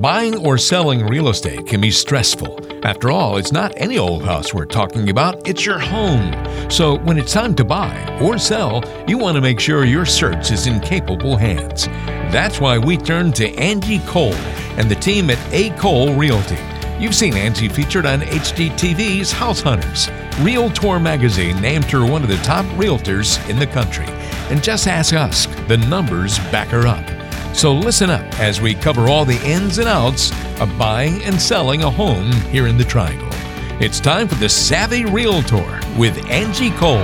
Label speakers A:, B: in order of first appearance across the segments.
A: Buying or selling real estate can be stressful. After all, it's not any old house we're talking about, it's your home. So when it's time to buy or sell, you want to make sure your search is in capable hands. That's why we turn to Angie Cole and the team at A. Cole Realty. You've seen Angie featured on HGTV's House Hunters. Realtor magazine named her one of the top realtors in the country. And just ask us, the numbers back her up. So listen up as we cover all the ins and outs of buying and selling a home here in the Triangle. It's time for the Savvy Realtor with Angie Cole.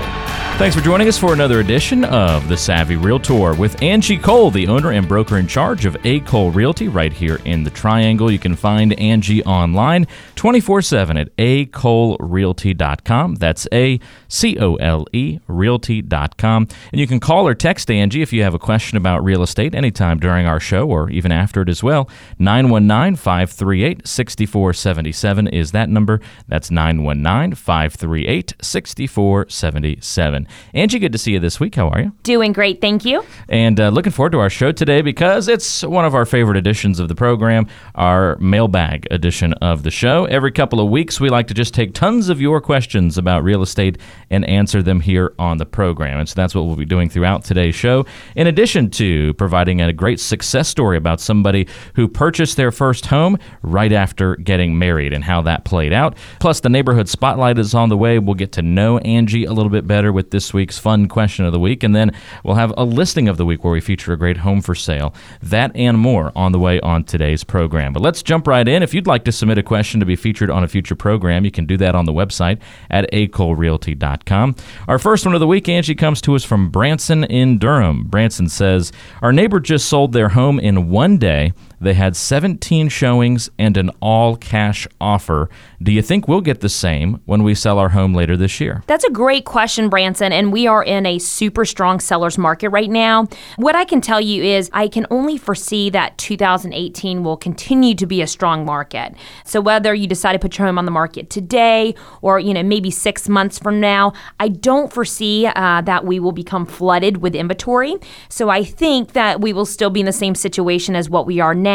B: Thanks for joining us for another edition of The Savvy Realtor with Angie Cole, the owner and broker in charge of A. Cole Realty right here in the Triangle. You can find Angie online 24 7 at acolerealty.com. That's A C O L E realty.com. And you can call or text Angie if you have a question about real estate anytime during our show or even after it as well. 919 538 6477 is that number. That's 919 538 6477. Angie, good to see you this week. How are you?
C: Doing great, thank you.
B: And uh, looking forward to our show today because it's one of our favorite editions of the program, our mailbag edition of the show. Every couple of weeks, we like to just take tons of your questions about real estate and answer them here on the program. And so that's what we'll be doing throughout today's show. In addition to providing a great success story about somebody who purchased their first home right after getting married and how that played out. Plus, the neighborhood spotlight is on the way. We'll get to know Angie a little bit better with this week's fun question of the week. And then we'll have a listing of the week where we feature a great home for sale. That and more on the way on today's program. But let's jump right in. If you'd like to submit a question to be featured on a future program, you can do that on the website at acolerealty.com. Our first one of the week, Angie, comes to us from Branson in Durham. Branson says, Our neighbor just sold their home in one day. They had 17 showings and an all cash offer. Do you think we'll get the same when we sell our home later this year?
C: That's a great question, Branson, and we are in a super strong seller's market right now. What I can tell you is I can only foresee that 2018 will continue to be a strong market. So whether you decide to put your home on the market today or, you know, maybe 6 months from now, I don't foresee uh, that we will become flooded with inventory. So I think that we will still be in the same situation as what we are now.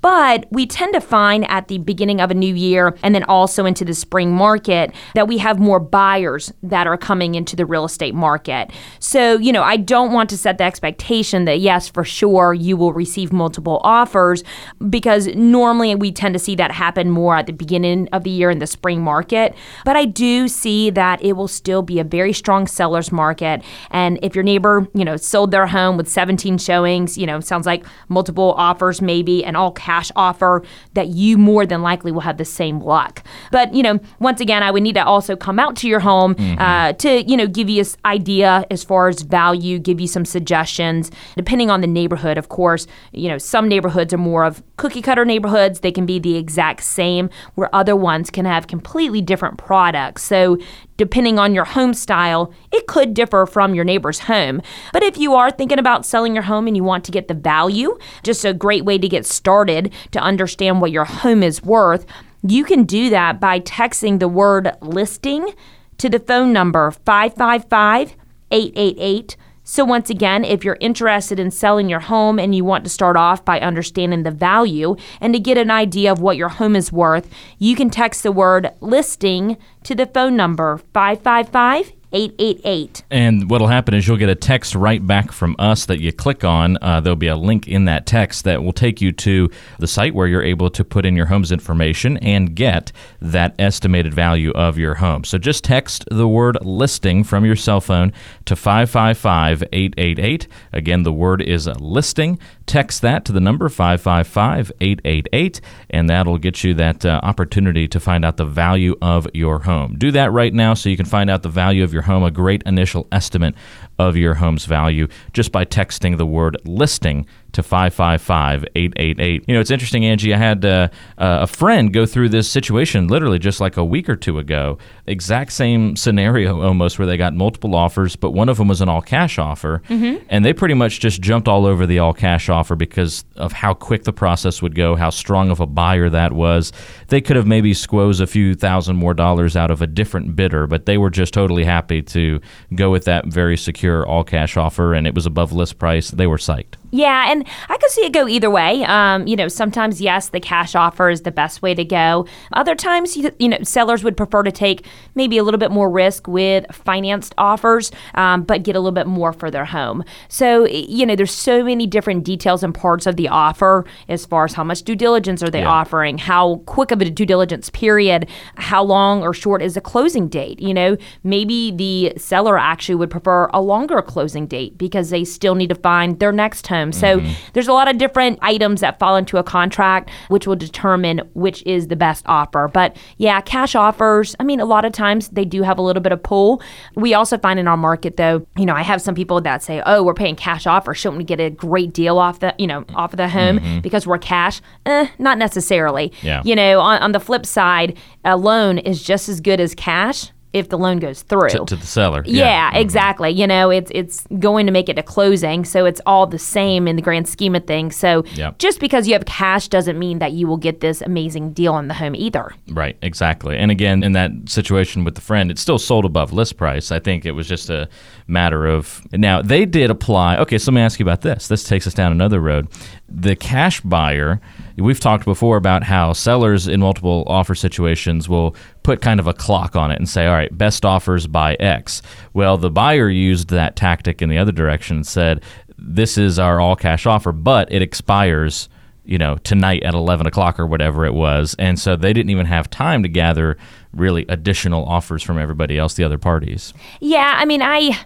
C: But we tend to find at the beginning of a new year and then also into the spring market that we have more buyers that are coming into the real estate market. So, you know, I don't want to set the expectation that yes, for sure you will receive multiple offers because normally we tend to see that happen more at the beginning of the year in the spring market. But I do see that it will still be a very strong seller's market. And if your neighbor, you know, sold their home with 17 showings, you know, sounds like multiple offers, maybe an all cash offer, that you more than likely will have the same luck. But, you know, once again, I would need to also come out to your home mm-hmm. uh, to, you know, give you an idea as far as value, give you some suggestions. Depending on the neighborhood, of course, you know, some neighborhoods are more of cookie cutter neighborhoods. They can be the exact same, where other ones can have completely different products. So, depending on your home style, it could differ from your neighbor's home. But if you are thinking about selling your home and you want to get the value, just a great way to get started to understand what your home is worth, you can do that by texting the word listing to the phone number 555 888. So, once again, if you're interested in selling your home and you want to start off by understanding the value and to get an idea of what your home is worth, you can text the word listing to the phone number 555 888.
B: And what'll happen is you'll get a text right back from us that you click on. Uh, there'll be a link in that text that will take you to the site where you're able to put in your home's information and get that estimated value of your home. So just text the word listing from your cell phone to 555 888. Again, the word is listing. Text that to the number 555 888, and that'll get you that uh, opportunity to find out the value of your home. Do that right now so you can find out the value of your home, a great initial estimate of your home's value just by texting the word listing to 555 888. You know, it's interesting, Angie. I had uh, a friend go through this situation literally just like a week or two ago. Exact same scenario almost where they got multiple offers, but one of them was an all cash offer. Mm-hmm. And they pretty much just jumped all over the all cash offer because of how quick the process would go, how strong of a buyer that was. They could have maybe squoze a few thousand more dollars out of a different bidder, but they were just totally happy to go with that very secure all cash offer and it was above list price. They were psyched.
C: Yeah, and I could see it go either way. Um, you know, sometimes yes, the cash offer is the best way to go. Other times, you, you know, sellers would prefer to take maybe a little bit more risk with financed offers, um, but get a little bit more for their home. So you know, there's so many different details and parts of the offer as far as how much due diligence are they
B: Yeah.
C: offering, how quick of a due diligence period, how long or short is the closing date. You know, maybe the seller actually would prefer a longer closing date because they still need to find their next home. So there's a lot of different items that fall into a contract, which will determine which is the best offer. But yeah, cash offers, I mean, a lot of times they do have a little bit of pull. We also find in our market though, you know, I have some people that say, oh, we're paying cash offer. Shouldn't we get a great deal off the, you know, off of the home because we're cash? Eh, not necessarily.
B: Yeah.
C: You know, on, on the flip side, a loan is just as good as cash if the loan goes through.
B: To, to the seller.
C: Yeah,
B: Mhm.
C: exactly. You know, it's it's going to make it to closing, so it's all the same in the grand scheme of things. So
B: Yep.
C: just because you have cash doesn't mean that you will get this amazing deal on the home either.
B: Right, exactly. And again, in that situation with the friend, it's still sold above list price. I think it was just a matter of. Now, they did apply. Okay, so let me ask you about this. This takes us down another road. The cash buyer, we've talked before about how sellers in multiple offer situations will put kind of a clock on it and say, all right, best offers by X. Well, the buyer used that tactic in the other direction and said, this is our all cash offer, but it expires you know, tonight at 11 o'clock or whatever it was. And so they didn't even have time to gather really additional offers from everybody else, the other parties.
C: Yeah, I mean, I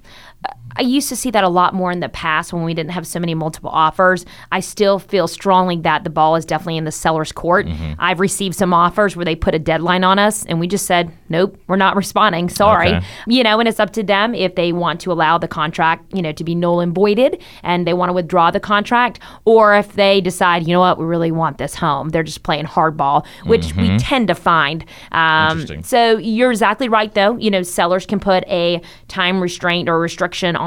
C: I used to see that a lot more in the past when we didn't have so many multiple offers. I still feel strongly that the ball is definitely in the seller's court.
B: Mm-hmm.
C: I've received some offers where they put a deadline on us and we just said, "Nope, we're not responding. Sorry."
B: Okay.
C: You know, and it's up to them if they want to allow the contract, you know, to be null and voided and they want to withdraw the contract or if they decide, "You know what, we really want this home." They're just playing hardball, which we tend to find. Um,
B: Mm-hmm.
C: So you're exactly right, though. You know, sellers can put a time restraint or restriction on,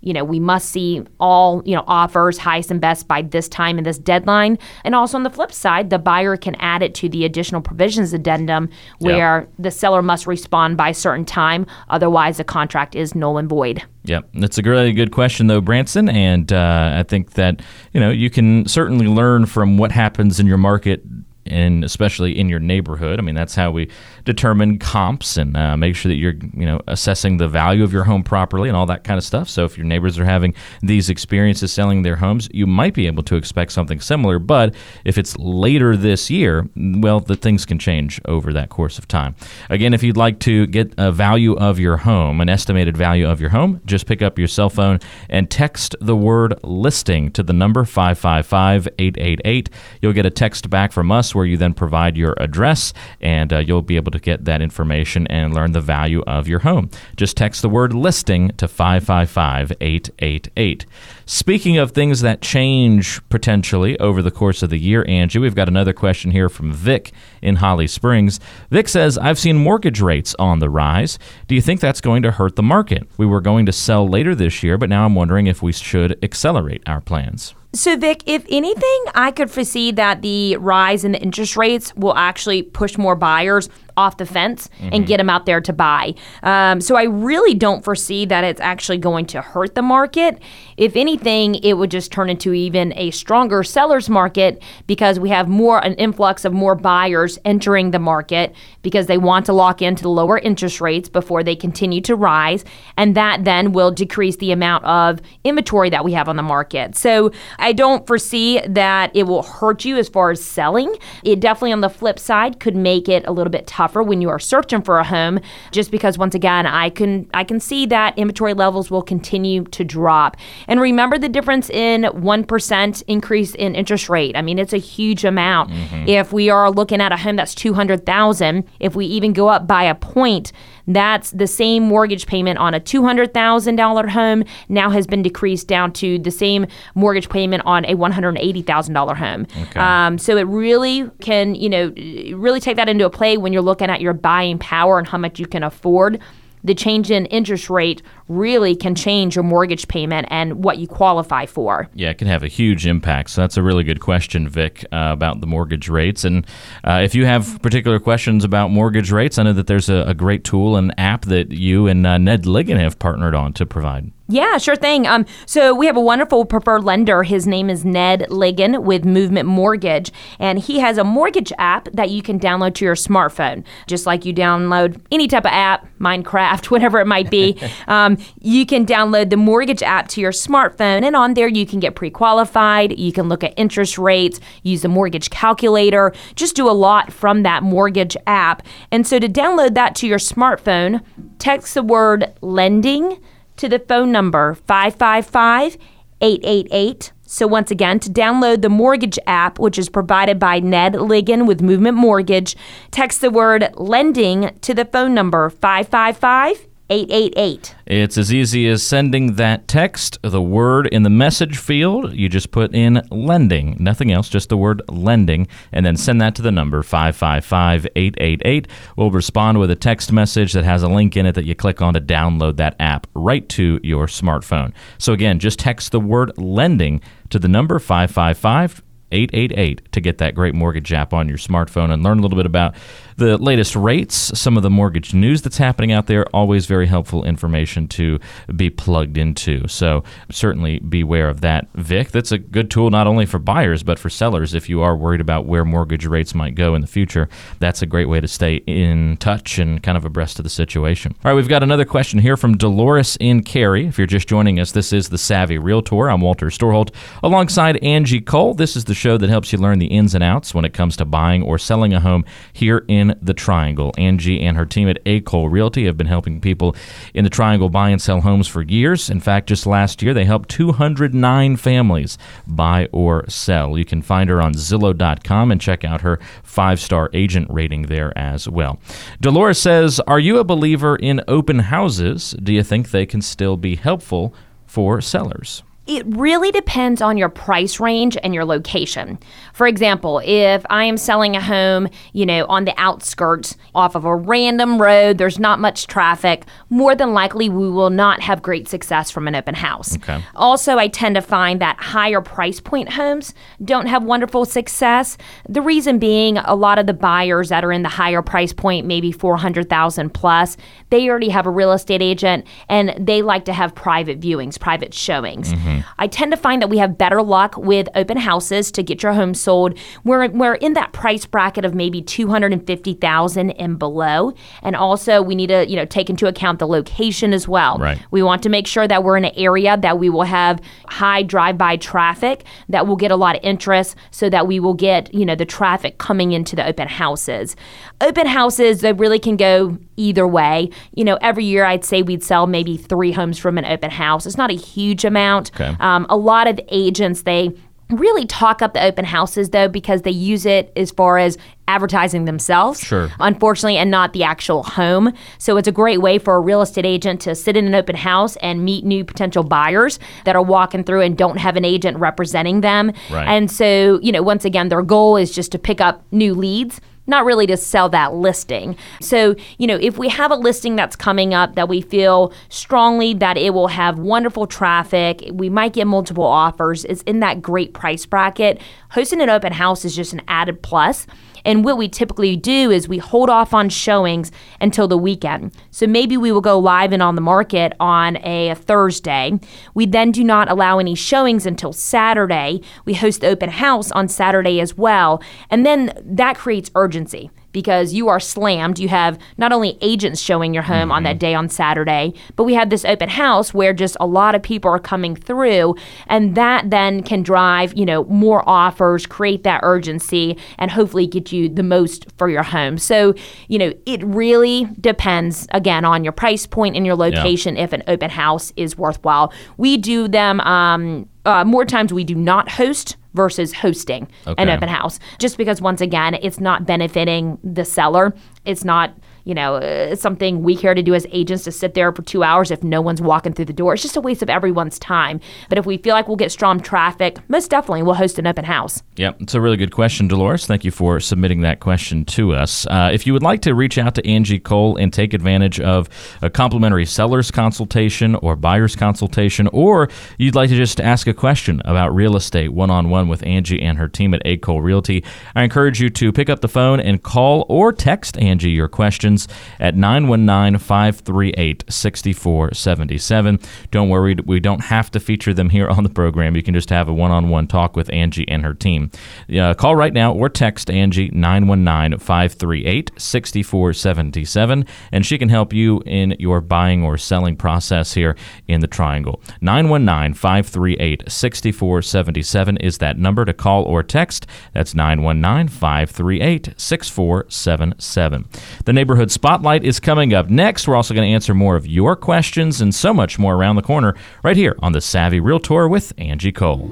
C: you know, we must see all, you know, offers, highest and best by this time and this deadline. And also on the flip side, the buyer can add it to the additional provisions addendum where the seller must respond by a certain time. Otherwise, the contract is null and void.
B: Yep, that's a really good question, though, Branson. And uh, I think that you know you can certainly learn from what happens in your market, and especially in your neighborhood. I mean, that's how we determine comps and uh, make sure that you're you know assessing the value of your home properly and all that kind of stuff. So if your neighbors are having these experiences selling their homes, you might be able to expect something similar. But if it's later this year, well, the things can change over that course of time. Again, if you'd like to get a value of your home, an estimated value of your home, just pick up your cell phone and text the word listing to the number 555 888. You'll get a text back from us where you then provide your address and uh, you'll be able to get that information and learn the value of your home. Just text the word listing to 555 888. Speaking of things that change potentially over the course of the year, Angie, we've got another question here from Vic in Holly Springs. Vic says, I've seen mortgage rates on the rise. Do you think that's going to hurt the market? We were going to sell later this year, but now I'm wondering if we should accelerate our plans.
C: So, Vic, if anything, I could foresee that the rise in the interest rates will actually push more buyers off the fence and get them out there to buy. Um, so, I really don't foresee that it's actually going to hurt the market. If anything, it would just turn into even a stronger seller's market because we have more an influx of more buyers entering the market because they want to lock into the lower interest rates before they continue to rise, and that then will decrease the amount of inventory that we have on the market. So I don't foresee that it will hurt you as far as selling. It definitely, on the flip side, could make it a little bit tougher when you are searching for a home, just because once again, I can I can see that inventory levels will continue to drop. And remember the difference in one percent increase in interest rate. I mean, it's a huge amount. Mm-hmm. If we are looking at a home that's two hundred thousand, if we even go up by a point, that's the same mortgage payment on a $200,000 home now has been decreased down to the same mortgage payment on a $180,000 home.
B: Okay.
C: Um, so it really can, you know, really take that into a play when you're looking at your buying power and how much you can afford. The change in interest rate really can change your mortgage payment and what you qualify for.
B: Yeah, it can have a huge impact. So that's a really good question, Vic, uh, about the mortgage rates. And uh, if you have particular questions about mortgage rates, I know that there's a, a great tool and app that you and uh, Ned Ligon have partnered on to provide.
C: Yeah, sure thing. Um, so we have a wonderful preferred lender. His name is Ned Ligon with Movement Mortgage, and he has a mortgage app that you can download to your smartphone, just like you download any type of app, Minecraft, whatever it might be. um, you can download the mortgage app to your smartphone, and on there you can get pre-qualified. You can look at interest rates, use the mortgage calculator, just do a lot from that mortgage app. And so to download that to your smartphone, text the word lending to the phone number 555 888. So, once again, to download the mortgage app, which is provided by Ned Ligon with Movement Mortgage, text the word lending to the phone number 555 888.
B: It's as easy as sending that text, the word in the message field. You just put in lending, nothing else, just the word lending, and then send that to the number 555 888. We'll respond with a text message that has a link in it that you click on to download that app right to your smartphone. So, again, just text the word lending to the number 555 888 to get that great mortgage app on your smartphone and learn a little bit about the latest rates, some of the mortgage news that's happening out there. Always very helpful information to be plugged into. So certainly beware of that, Vic. That's a good tool not only for buyers but for sellers. If you are worried about where mortgage rates might go in the future, that's a great way to stay in touch and kind of abreast of the situation. All right, we've got another question here from Dolores in Cary. If you're just joining us, this is the Savvy Realtor. I'm Walter Storholt alongside Angie Cole. This is the show that helps you learn the ins and outs when it comes to buying or selling a home here in in the Triangle. Angie and her team at A. Cole Realty have been helping people in the Triangle buy and sell homes for years. In fact, just last year, they helped 209 families buy or sell. You can find her on Zillow.com and check out her five star agent rating there as well. Dolores says, Are you a believer in open houses? Do you think they can still be helpful for sellers?
C: It really depends on your price range and your location. For example, if I am selling a home, you know, on the outskirts off of a random road, there's not much traffic, more than likely we will not have great success from an open house.
B: Okay.
C: Also, I tend to find that higher price point homes don't have wonderful success. The reason being a lot of the buyers that are in the higher price point, maybe 400,000 plus, they already have a real estate agent and they like to have private viewings, private showings. Mm-hmm. I tend to find that we have better luck with open houses to get your home sold. We're, we're in that price bracket of maybe 250,000 and below. And also we need to, you know, take into account the location as well.
B: Right.
C: We want to make sure that we're in an area that we will have high drive-by traffic, that will get a lot of interest so that we will get, you know, the traffic coming into the open houses. Open houses, they really can go either way. You know, every year I'd say we'd sell maybe three homes from an open house. It's not a huge amount.
B: Okay.
C: Um, a lot of agents, they really talk up the open houses though because they use it as far as advertising themselves
B: Sure.
C: unfortunately and not the actual home so it's a great way for a real estate agent to sit in an open house and meet new potential buyers that are walking through and don't have an agent representing them
B: Right.
C: and so you know once again their goal is just to pick up new leads not really to sell that listing. So, you know, if we have a listing that's coming up that we feel strongly that it will have wonderful traffic, we might get multiple offers, it's in that great price bracket. Hosting an open house is just an added plus. And what we typically do is we hold off on showings until the weekend. So maybe we will go live and on the market on a Thursday. We then do not allow any showings until Saturday. We host the open house on Saturday as well. And then that creates urgency because you are slammed. You have not only agents showing your home on that day on Saturday, but we have this open house where just a lot of people are coming through and that then can drive, you know, more offers, create that urgency and hopefully get you the most for your home. So, you know, it really depends again on your price point and your location if an open house is worthwhile. We do them um uh, more times we do not host versus hosting an open house. Just because once again it's not benefiting the seller it's not you know uh, something we care to do as agents to sit there for two hours if no one's walking through the door it's just a waste of everyone's time but if we feel like we'll get strong traffic most definitely we'll host an open house
B: Yeah, it's a really good question, Dolores. Thank you for submitting that question to us. Uh, if you would like to reach out to Angie Cole and take advantage of a complimentary seller's consultation or buyer's consultation, or you'd like to just ask a question about real estate one on one with Angie and her team at A. Cole Realty, I encourage you to pick up the phone and call or text Angie your questions questions at 919 538 6477. Don't worry, we don't have to feature them here on the program. You can just have a one on one talk with Angie and her team. Uh, call right now or text Angie 919 538 6477, and she can help you in your buying or selling process here in the Triangle. 919 538 6477 is that number to call or text. That's 919 538 6477. The Neighborhood Spotlight is coming up next. We're also going to answer more of your questions and so much more around the corner right here on the Savvy Realtor with Angie Cole.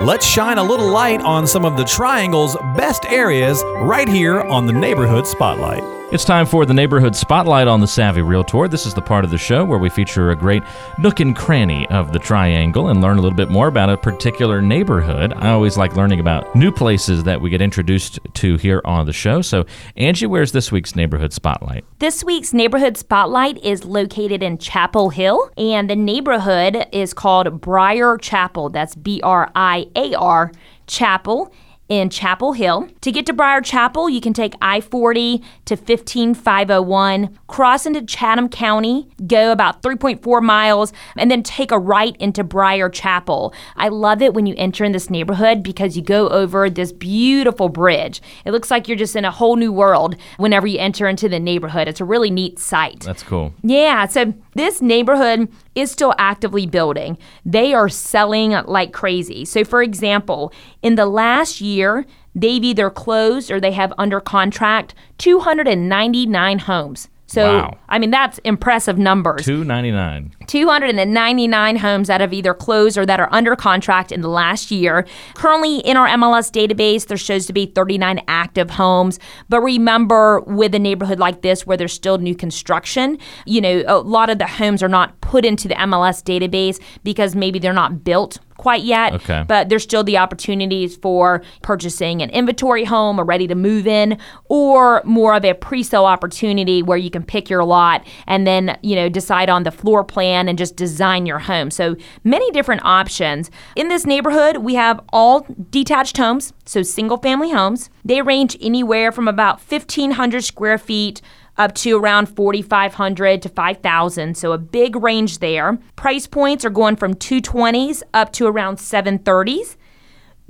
D: Let's shine a little light on some of the Triangle's best areas right here on the Neighborhood Spotlight.
B: It's time for the Neighborhood Spotlight on the Savvy Realtor. This is the part of the show where we feature a great nook and cranny of the triangle and learn a little bit more about a particular neighborhood. I always like learning about new places that we get introduced to here on the show. So, Angie, where's this week's Neighborhood Spotlight?
C: This week's Neighborhood Spotlight is located in Chapel Hill, and the neighborhood is called Briar Chapel. That's B R I A R Chapel in Chapel Hill. To get to Briar Chapel, you can take I 40 to 15501, cross into Chatham County, go about 3.4 miles, and then take a right into Briar Chapel. I love it when you enter in this neighborhood because you go over this beautiful bridge. It looks like you're just in a whole new world whenever you enter into the neighborhood. It's a really neat sight.
B: That's cool.
C: Yeah, so this neighborhood is still actively building. They are selling like crazy. So, for example, in the last year, they've either closed or they have under contract 299 homes. So,
B: Wow.
C: I mean, that's impressive numbers.
B: 299.
C: 299 homes that have either closed or that are under contract in the last year. Currently in our MLS database, there shows to be 39 active homes. But remember, with a neighborhood like this where there's still new construction, you know, a lot of the homes are not put into the MLS database because maybe they're not built quite yet.
B: Okay.
C: But there's still the opportunities for purchasing an inventory home or ready to move in, or more of a pre-sale opportunity where you can pick your lot and then you know decide on the floor plan and just design your home. So many different options. In this neighborhood, we have all detached homes, so single family homes. They range anywhere from about 1,500 square feet up to around 4500 to 5000 so a big range there. Price points are going from 220s up to around 730s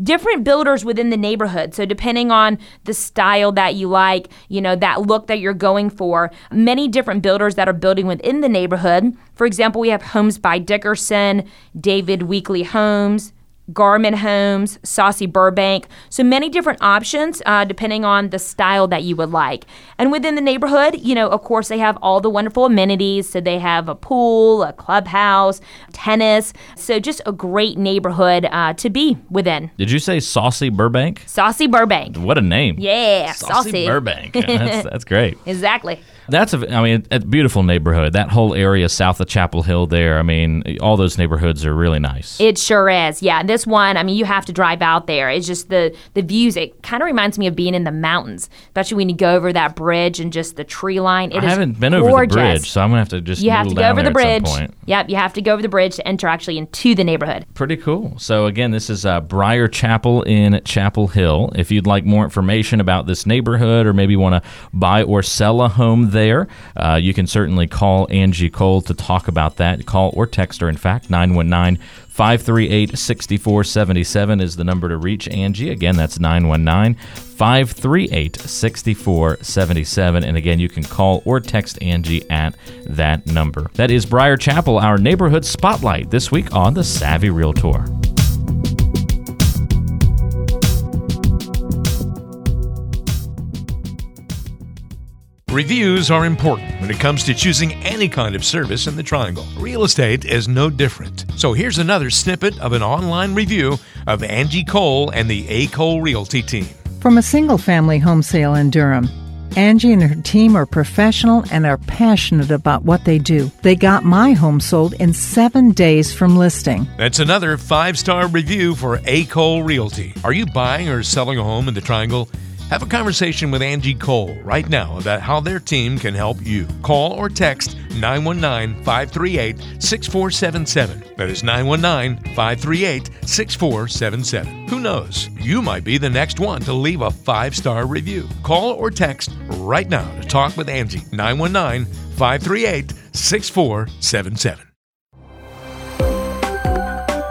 C: different builders within the neighborhood so depending on the style that you like you know that look that you're going for many different builders that are building within the neighborhood. For example we have homes by dickerson David Weekley Homes Garman Homes, Saussy Burbank. So many different options uh, depending on the style that you would like. And within the neighborhood, you know, of course, they have all the wonderful amenities. So they have a pool, a clubhouse, tennis. So just a great neighborhood uh, to be within.
B: Did you say Saussy Burbank?
C: Saussy Burbank.
B: What a name.
C: Yeah,
B: Saucy,
C: saucy.
B: Burbank. that's, that's great.
C: Exactly.
B: That's a, I mean, a beautiful neighborhood. That whole area south of Chapel Hill there. I mean, all those neighborhoods are really nice.
C: It sure is. Yeah, this one, I mean, you have to drive out there. It's just the the views. It kind of reminds me of being in the mountains, especially when you go over that bridge and just the tree line. It
B: I haven't been over the bridge, so I'm gonna have to just
C: You have to go over the bridge. Yep, you have to go over the bridge to enter actually into the neighborhood.
B: Pretty cool. So again, this is uh, Briar Chapel in Chapel Hill. If you'd like more information about this neighborhood, or maybe want to buy or sell a home there, uh, you can certainly call Angie Cole to talk about that. Call or text her. In fact, 919 538 6477 is the number to reach Angie. Again, that's 919 538 6477. And again, you can call or text Angie at that number. That is Briar Chapel, our neighborhood spotlight this week on the Savvy Realtor.
A: Reviews are important when it comes to choosing any kind of service in the Triangle. Real estate is no different. So here's another snippet of an online review of Angie Cole and the A. Cole Realty team.
E: From a single family home sale in Durham. Angie and her team are professional and are passionate about what they do. They got my home sold in seven days from listing.
A: That's another five star review for A. Cole Realty. Are you buying or selling a home in the Triangle? Have a conversation with Angie Cole right now about how their team can help you. Call or text 919 538 6477. That is 919 538 6477. Who knows? You might be the next one to leave a five star review. Call or text right now to talk with Angie 919 538 6477.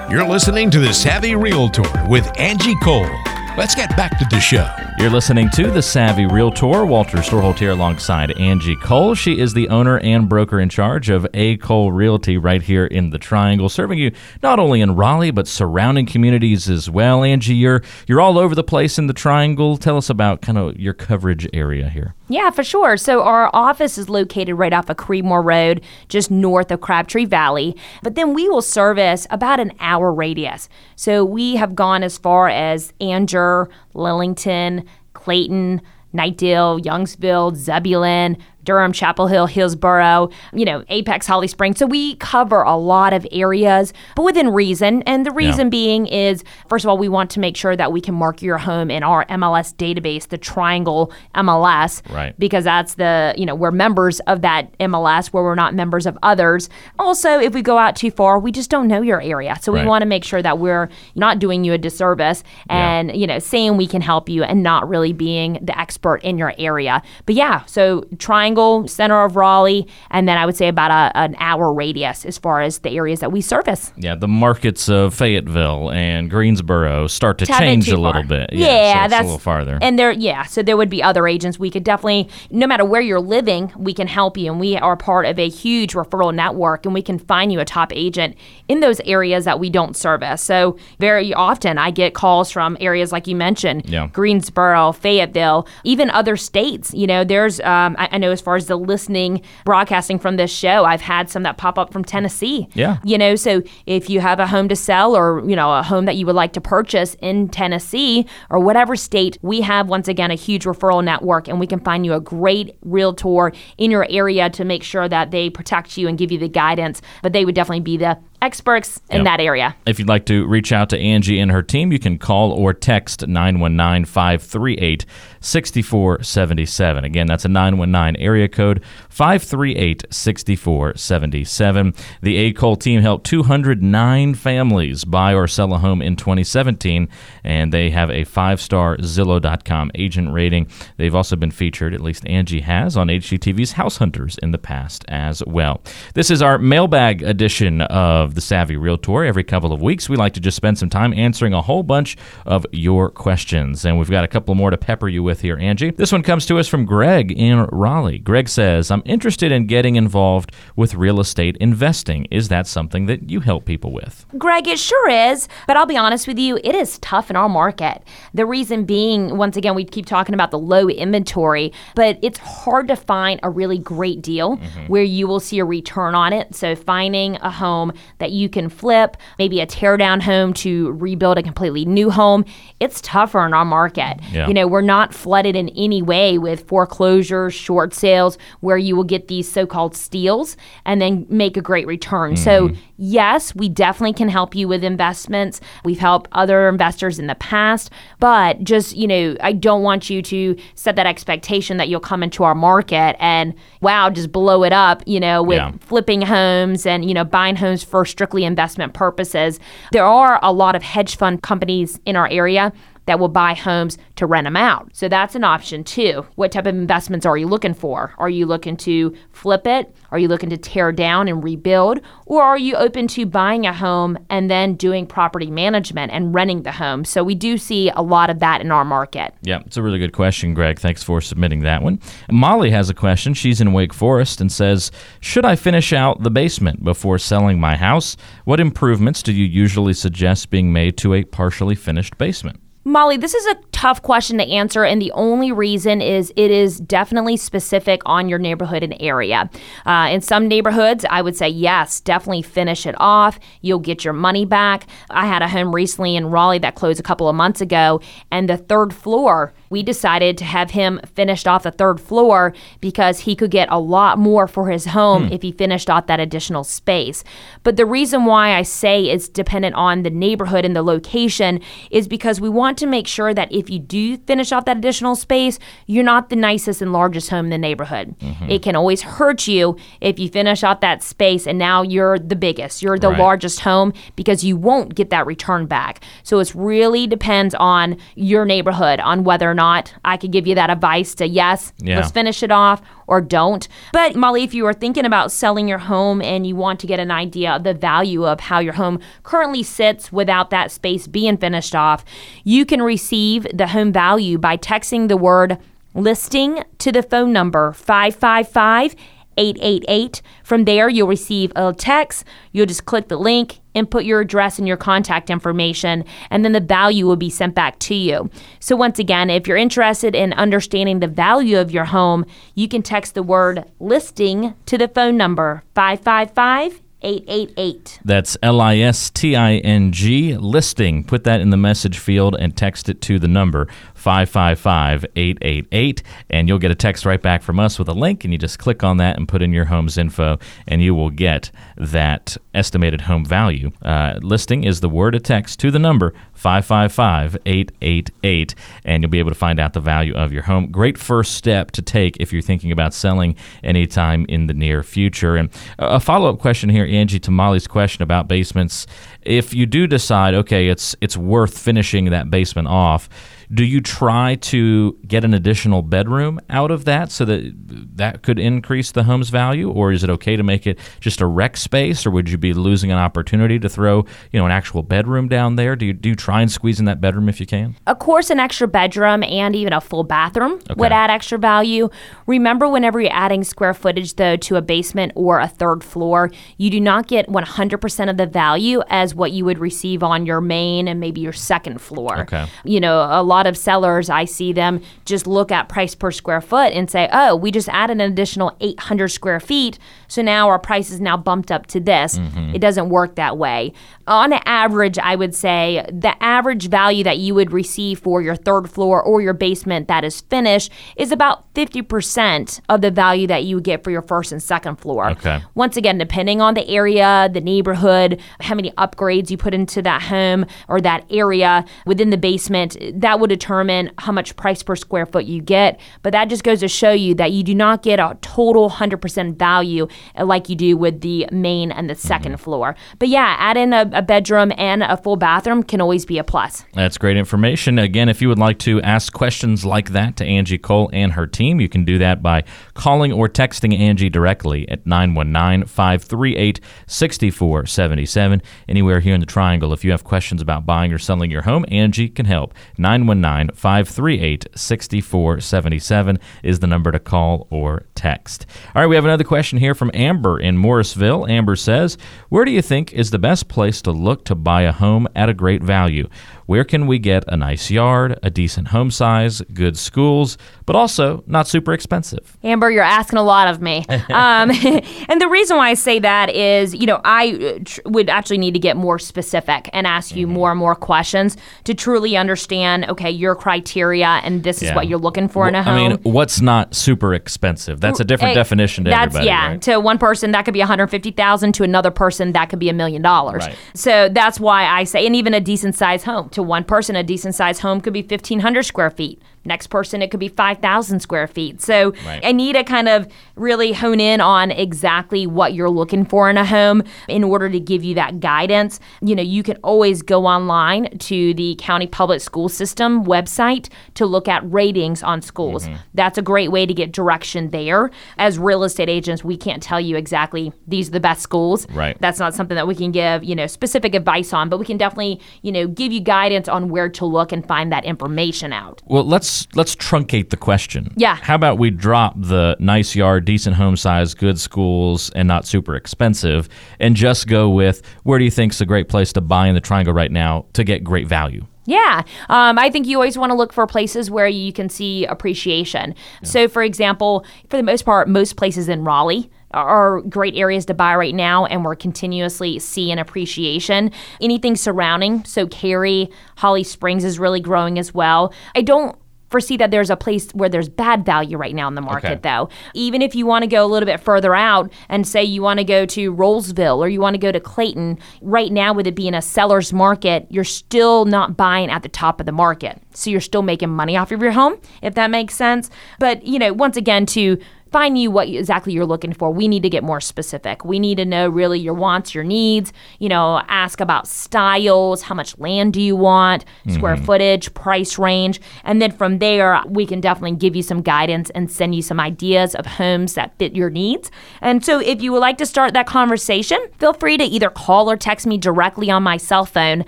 A: You're listening to The Savvy Realtor with Angie Cole. Let's get back to the show.
B: You're listening to The Savvy Realtor. Walter Storholt here alongside Angie Cole. She is the owner and broker in charge of A. Cole Realty right here in the Triangle, serving you not only in Raleigh, but surrounding communities as well. Angie, you're, you're all over the place in the Triangle. Tell us about kind of your coverage area here.
C: Yeah, for sure. So our office is located right off of Creedmoor Road, just north of Crabtree Valley. But then we will service about an hour radius. So we have gone as far as Angier, Lillington, Clayton, Knightdale, Youngsville, Zebulon, Durham, Chapel Hill, Hillsborough, you know, Apex, Holly Springs. So we cover a lot of areas, but within reason. And the reason yeah. being is, first of all, we want to make sure that we can mark your home in our MLS database, the Triangle MLS,
B: right?
C: Because that's the, you know, we're members of that MLS where we're not members of others. Also, if we go out too far, we just don't know your area. So we want to make sure that we're not doing you a disservice and, yeah. you know, saying we can help you and not really being the expert in your area. But yeah, so Triangle Triangle, center of Raleigh, and then I would say about a, an hour radius as far as the areas that we service.
B: Yeah, the markets of Fayetteville and Greensboro start to change a little bit.
C: Yeah, yeah
B: so
C: that's
B: a little farther.
C: And there, yeah, so there would be other agents. We could definitely, no matter where you're living, we can help you, and we are part of a huge referral network, and we can find you a top agent in those areas that we don't service. So very often, I get calls from areas like you mentioned,
B: yeah.
C: Greensboro, Fayetteville, even other states. You know, there's, um, I, I know as far as the listening broadcasting from this show. I've had some that pop up from Tennessee.
B: Yeah.
C: You know, so if you have a home to sell or, you know, a home that you would like to purchase in Tennessee or whatever state, we have once again a huge referral network and we can find you a great realtor in your area to make sure that they protect you and give you the guidance. But they would definitely be the experts in yep. that area.
B: If you'd like to reach out to Angie and her team, you can call or text 919 538 6477. Again, that's a 919 area code 538 6477. The A. Team helped 209 families buy or sell a home in 2017, and they have a five star Zillow.com agent rating. They've also been featured, at least Angie has, on HGTV's House Hunters in the past as well. This is our mailbag edition of the Savvy Realtor. Every couple of weeks, we like to just spend some time answering a whole bunch of your questions. And we've got a couple more to pepper you with here, Angie. This one comes to us from Greg in Raleigh. Greg says, I'm interested in getting involved with real estate investing. Is that something that you help people with?
C: Greg, it sure is. But I'll be honest with you, it is tough in our market. The reason being, once again, we keep talking about the low inventory, but it's hard to find a really great deal mm-hmm. where you will see a return on it. So finding a home that you can flip, maybe a teardown home to rebuild a completely new home. It's tougher in our market.
B: Yeah.
C: You know, we're not flooded in any way with foreclosures, short sales, where you will get these so called steals and then make a great return. Mm-hmm. So, yes, we definitely can help you with investments. We've helped other investors in the past, but just, you know, I don't want you to set that expectation that you'll come into our market and, wow, just blow it up, you know, with yeah. flipping homes and, you know, buying homes for strictly investment purposes. There are a lot of hedge fund companies in our area that will buy homes to rent them out. So that's an option too. What type of investments are you looking for? Are you looking to flip it? Are you looking to tear down and rebuild? Or are you open to buying a home and then doing property management and renting the home? So we do see a lot of that in our market.
B: Yeah, it's a really good question, Greg. Thanks for submitting that one. Molly has a question. She's in Wake Forest and says, Should I finish out the basement before selling my house? What improvements do you usually suggest being made to a partially finished basement?
C: Molly, this is a tough question to answer, and the only reason is it is definitely specific on your neighborhood and area. Uh, in some neighborhoods, I would say yes, definitely finish it off. You'll get your money back. I had a home recently in Raleigh that closed a couple of months ago, and the third floor we decided to have him finished off the third floor because he could get a lot more for his home hmm. if he finished off that additional space. But the reason why I say it's dependent on the neighborhood and the location is because we want want to make sure that if you do finish off that additional space, you're not the nicest and largest home in the neighborhood.
B: Mm-hmm.
C: It can always hurt you if you finish off that space and now you're the biggest, you're the
B: Right.
C: largest home because you won't get that return back. So it really depends on your neighborhood on whether or not I could give you that advice to yes,
B: Yeah.
C: let's finish it off or don't. But Molly, if you are thinking about selling your home and you want to get an idea of the value of how your home currently sits without that space being finished off, you can receive the home value by texting the word listing to the phone number 555 888. From there, you'll receive a text. You'll just click the link, input your address and your contact information, and then the value will be sent back to you. So, once again, if you're interested in understanding the value of your home, you can text the word listing to the phone number 555 888.
B: That's L I S T I N G listing. Put that in the message field and text it to the number 555 888. And you'll get a text right back from us with a link. And you just click on that and put in your home's info, and you will get that estimated home value. Uh, listing is the word of text to the number 555 888. And you'll be able to find out the value of your home. Great first step to take if you're thinking about selling anytime in the near future. And a follow up question here, Angie, to Molly's question about basements. If you do decide, okay, it's it's worth finishing that basement off, do you try to get an additional bedroom out of that so that that could increase the home's value, or is it okay to make it just a rec space, or would you be losing an opportunity to throw you know an actual bedroom down there? Do you do you try and squeeze in that bedroom if you can?
C: Of course, an extra bedroom and even a full bathroom would add extra value. Remember, whenever you're adding square footage, though, to a basement or a third floor, you do not get 100% of the value as what you would receive on your main and maybe your second floor.
B: Okay.
C: You know, a lot of sellers, I see them just look at price per square foot and say, oh, we just added an additional 800 square feet. So now our price is now bumped up to this. Mm-hmm. It doesn't work that way. On average, I would say the average value that you would receive for your third floor or your basement that is finished is about 50% of the value that you would get for your first and second floor.
B: Okay.
C: Once again, depending on the area, the neighborhood, how many upgrades you put into that home or that area within the basement, that will determine how much price per square foot you get. But that just goes to show you that you do not get a total 100% value like you do with the main and the 2nd mm-hmm. floor. But yeah, add in a, a bedroom and a full bathroom can always be a plus.
B: That's great information. Again, if you would like to ask questions like that to Angie Cole and her team, you can do that by calling or texting Angie directly at 919 538 6477. Anywhere here in the Triangle, if you have questions about buying or selling your home, Angie can help. 919 538 6477 is the number to call or text. All right, we have another question here from Amber in Morrisville. Amber says, Where do you think is the best place to look to buy a home at a great value? Where can we get a nice yard, a decent home size, good schools, but also not super expensive?
C: Amber, you're asking a lot of me. um, and the reason why I say that is, you know, I uh, tr- would actually need to get more specific and ask
B: Mm-hmm.
C: you more and more questions to truly understand, okay, your criteria and this is what you're looking for in a home.
B: I mean, what's not super expensive? That's a different
C: Hey,
B: definition to
C: that's,
B: everybody.
C: Yeah,
B: right?
C: to one person that could be 150,000 to another person that could be a million dollars. So that's why I say and even a decent sized home. To one person a decent sized home could be 1500 square feet. Next person it could be 5000 square feet. So
B: Right.
C: I need to kind of really hone in on exactly what you're looking for in a home in order to give you that guidance. You know, you can always go online to the county public school system website to look at ratings on schools.
B: Mm-hmm.
C: That's a great way to get direction there. As real estate agents, we can't tell you exactly these are the best schools.
B: Right.
C: That's not something that we can give, you know, specific advice on, but we can definitely, you know, give you guidance on where to look and find that information out.
B: Well, let's let's truncate the question.
C: Yeah.
B: How about we drop the nice yard, decent home size, good schools, and not super expensive, and just go with where do you think's a great place to buy in the Triangle right now to get great value?
C: Yeah, um, I think you always want to look for places where you can see appreciation. So, for example, for the most part, most places in Raleigh are great areas to buy right now, and we're continuously seeing appreciation. Anything surrounding, so Cary, Holly Springs is really growing as well. I don't foresee that there's a place where there's bad value right now in the market,
B: Okay.
C: though. Even if you want to go a little bit further out and say you want to go to Rolesville or you want to go to Clayton, right now, with it being a seller's market, you're still not buying at the top of the market. So you're still making money off of your home, if that makes sense. But, you know, once again, to find you what exactly you're looking for. We need to get more specific. We need to know really your wants, your needs, you know, ask about styles, how much land do you want, square mm-hmm. footage, price range, and then from there we can definitely give you some guidance and send you some ideas of homes that fit your needs. And so if you would like to start that conversation, feel free to either call or text me directly on my cell phone.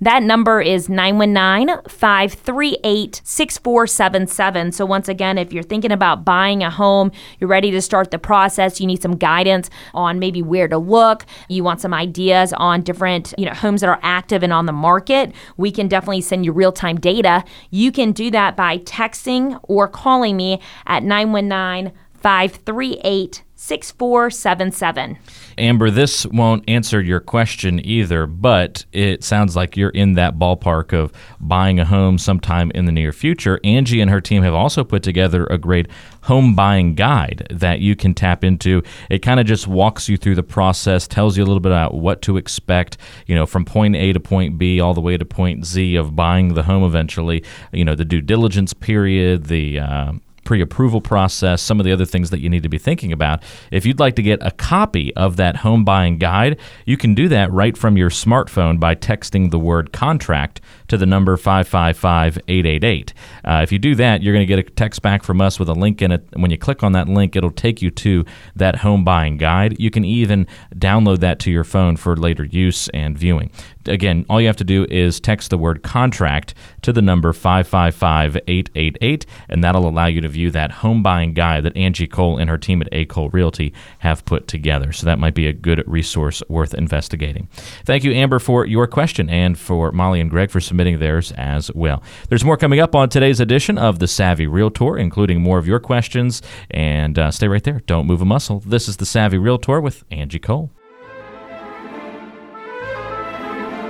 C: That number is 919-538-6477. So once again, if you're thinking about buying a home, you're ready to start the process, you need some guidance on maybe where to look, you want some ideas on different, you know, homes that are active and on the market, we can definitely send you real-time data. You can do that by texting or calling me at 919 538 6477.
B: Amber, this won't answer your question either, but it sounds like you're in that ballpark of buying a home sometime in the near future. Angie and her team have also put together a great home buying guide that you can tap into. It kind of just walks you through the process, tells you a little bit about what to expect, you know, from point A to point B all the way to point Z of buying the home eventually, you know, the due diligence period, the uh, pre approval process, some of the other things that you need to be thinking about. If you'd like to get a copy of that home buying guide, you can do that right from your smartphone by texting the word contract to the number 555 888. Uh, if you do that, you're going to get a text back from us with a link in it. When you click on that link, it'll take you to that home buying guide. You can even download that to your phone for later use and viewing. Again, all you have to do is text the word contract to the number 555 888, and that'll allow you to view that home buying guide that Angie Cole and her team at A. Cole Realty have put together. So that might be a good resource worth investigating. Thank you, Amber, for your question, and for Molly and Greg for submitting theirs as well. There's more coming up on today's edition of the Savvy Realtor, including more of your questions. And uh, stay right there. Don't move a muscle. This is the Savvy Realtor with Angie Cole.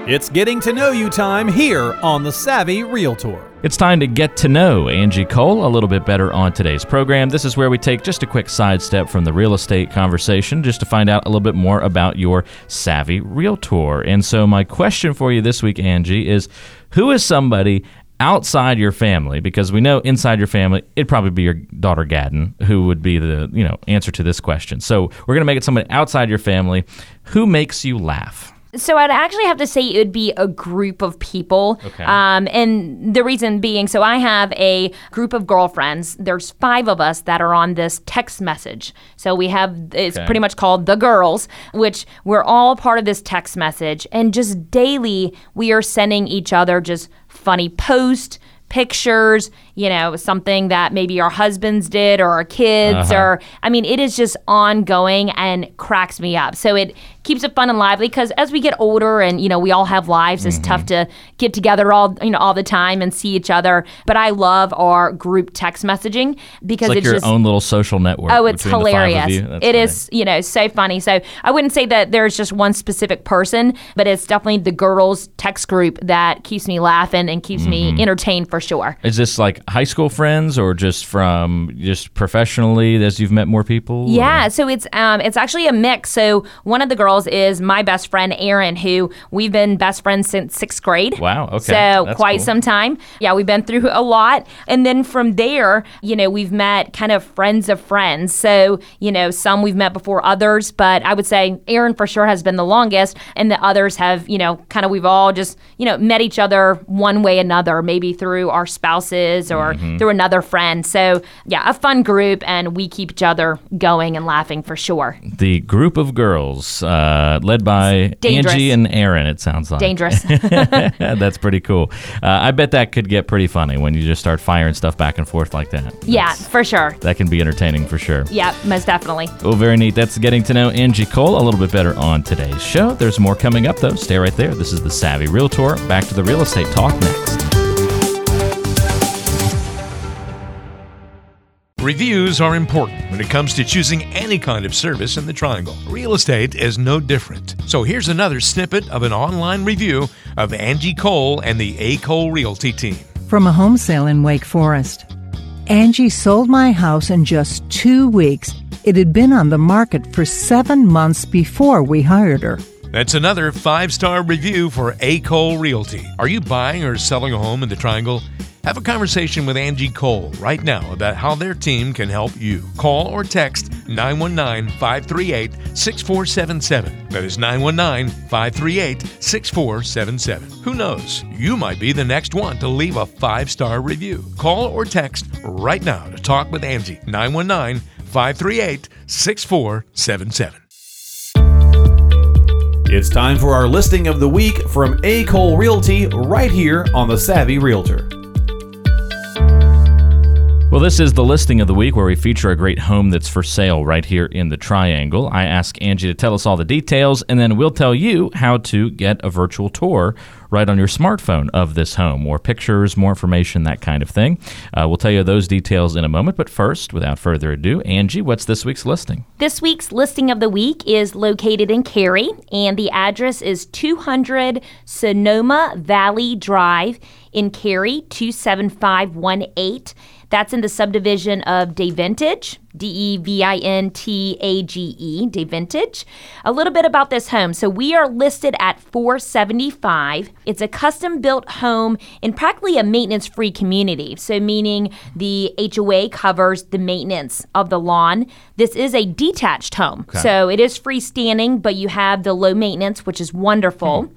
D: It's getting to know you time here on the Savvy Realtor.
B: It's time to get to know Angie Cole a little bit better on today's program. This is where we take just a quick sidestep from the real estate conversation just to find out a little bit more about your savvy realtor. And so, my question for you this week, Angie, is who is somebody outside your family? Because we know inside your family it'd probably be your daughter Gadden who would be the you know answer to this question. So we're going to make it somebody outside your family. Who makes you laugh
C: So I'd actually have to say it would be a group of people.
B: Okay.
C: Um, and the reason being, so I have a group of girlfriends. There's five of us that are on this text message. So we have, it's
B: Okay.
C: pretty much called The Girls, which we're all part of this text message. And just daily, we are sending each other just funny posts, pictures, you know, something that maybe our husbands did or our kids or I mean, it is just ongoing and cracks me up. So it keeps it fun and lively because as we get older and you know, we all have lives, it's tough to get together all you know all the time and see each other. But I love our group text messaging because
B: it's like
C: it's
B: your
C: just
B: own little social network
C: Oh, it's
B: between the five of
C: hilarious. It
B: funny.
C: is, you know, so funny. So I wouldn't say that there's just one specific person, but it's definitely the girls text group that keeps me laughing and keeps
B: Mm-hmm.
C: me entertained for sure.
B: Is this like high school friends or just from just professionally as you've met more people?
C: Yeah, so it's um it's actually a mix. So one of the girls is my best friend Erin, who we've been best friends since sixth grade.
B: Wow, okay.
C: So
B: That's
C: quite
B: cool.
C: some time. Yeah, we've been through a lot, and then from there, you know, we've met kind of friends of friends. So you know, some we've met before others, but I would say Erin for sure has been the longest, and the others have you know kind of we've all just you know met each other one way or another, maybe through our spouses or
B: Mm-hmm.
C: through another friend. So yeah, a fun group, and we keep each other going and laughing for sure.
B: The group of girls uh, led by. Angie and Erin, it sounds like.
C: Dangerous.
B: That's pretty cool. Uh, I bet that could get pretty funny when you just start firing stuff back and forth like that.
C: yeah, for sure.
B: That can be entertaining for sure.
C: Yeah, most definitely.
B: Well, very neat. That's getting to know Angie Cole a little bit better on today's show. There's more coming up, though. Stay right there. This is the Savvy Realtor. Back to the real estate talk next.
A: Reviews are important when it comes to choosing any kind of service in the Triangle. Real estate is no different. So here's another snippet of an online review of Angie Cole and the A. Cole Realty team.
E: From a home sale in Wake Forest. Angie sold my house in just two weeks. It had been on the market for seven months before we hired her.
A: That's another five star review for A. Cole Realty. Are you buying or selling a home in the Triangle? Have a conversation with Angie Cole right now about how their team can help you. Call or text 919 538 6477. That is 919 538 6477. Who knows? You might be the next one to leave a five star review. Call or text right now to talk with Angie 919 538 6477.
D: It's time for our listing of the week from A. Cole Realty right here on the Savvy Realtor.
B: Well, this is the listing of the week where we feature a great home that's for sale right here in the Triangle. I ask Angie to tell us all the details, and then we'll tell you how to get a virtual tour right on your smartphone of this home. More pictures, more information, that kind of thing. Uh, we'll tell you those details in a moment, but first, without further ado, Angie, what's this week's listing?
C: This week's listing of the week is located in Cary, and the address is 200 Sonoma Valley Drive in Cary, 27518. That's in the subdivision of Devintage, D E V I N T A G E, Devintage. A little bit about this home. So we are listed at 475. It's a custom built home in practically a maintenance free community. So meaning the HOA covers the maintenance of the lawn. This is a detached home.
B: Okay.
C: So it is freestanding, but you have the low maintenance, which is wonderful. Hmm.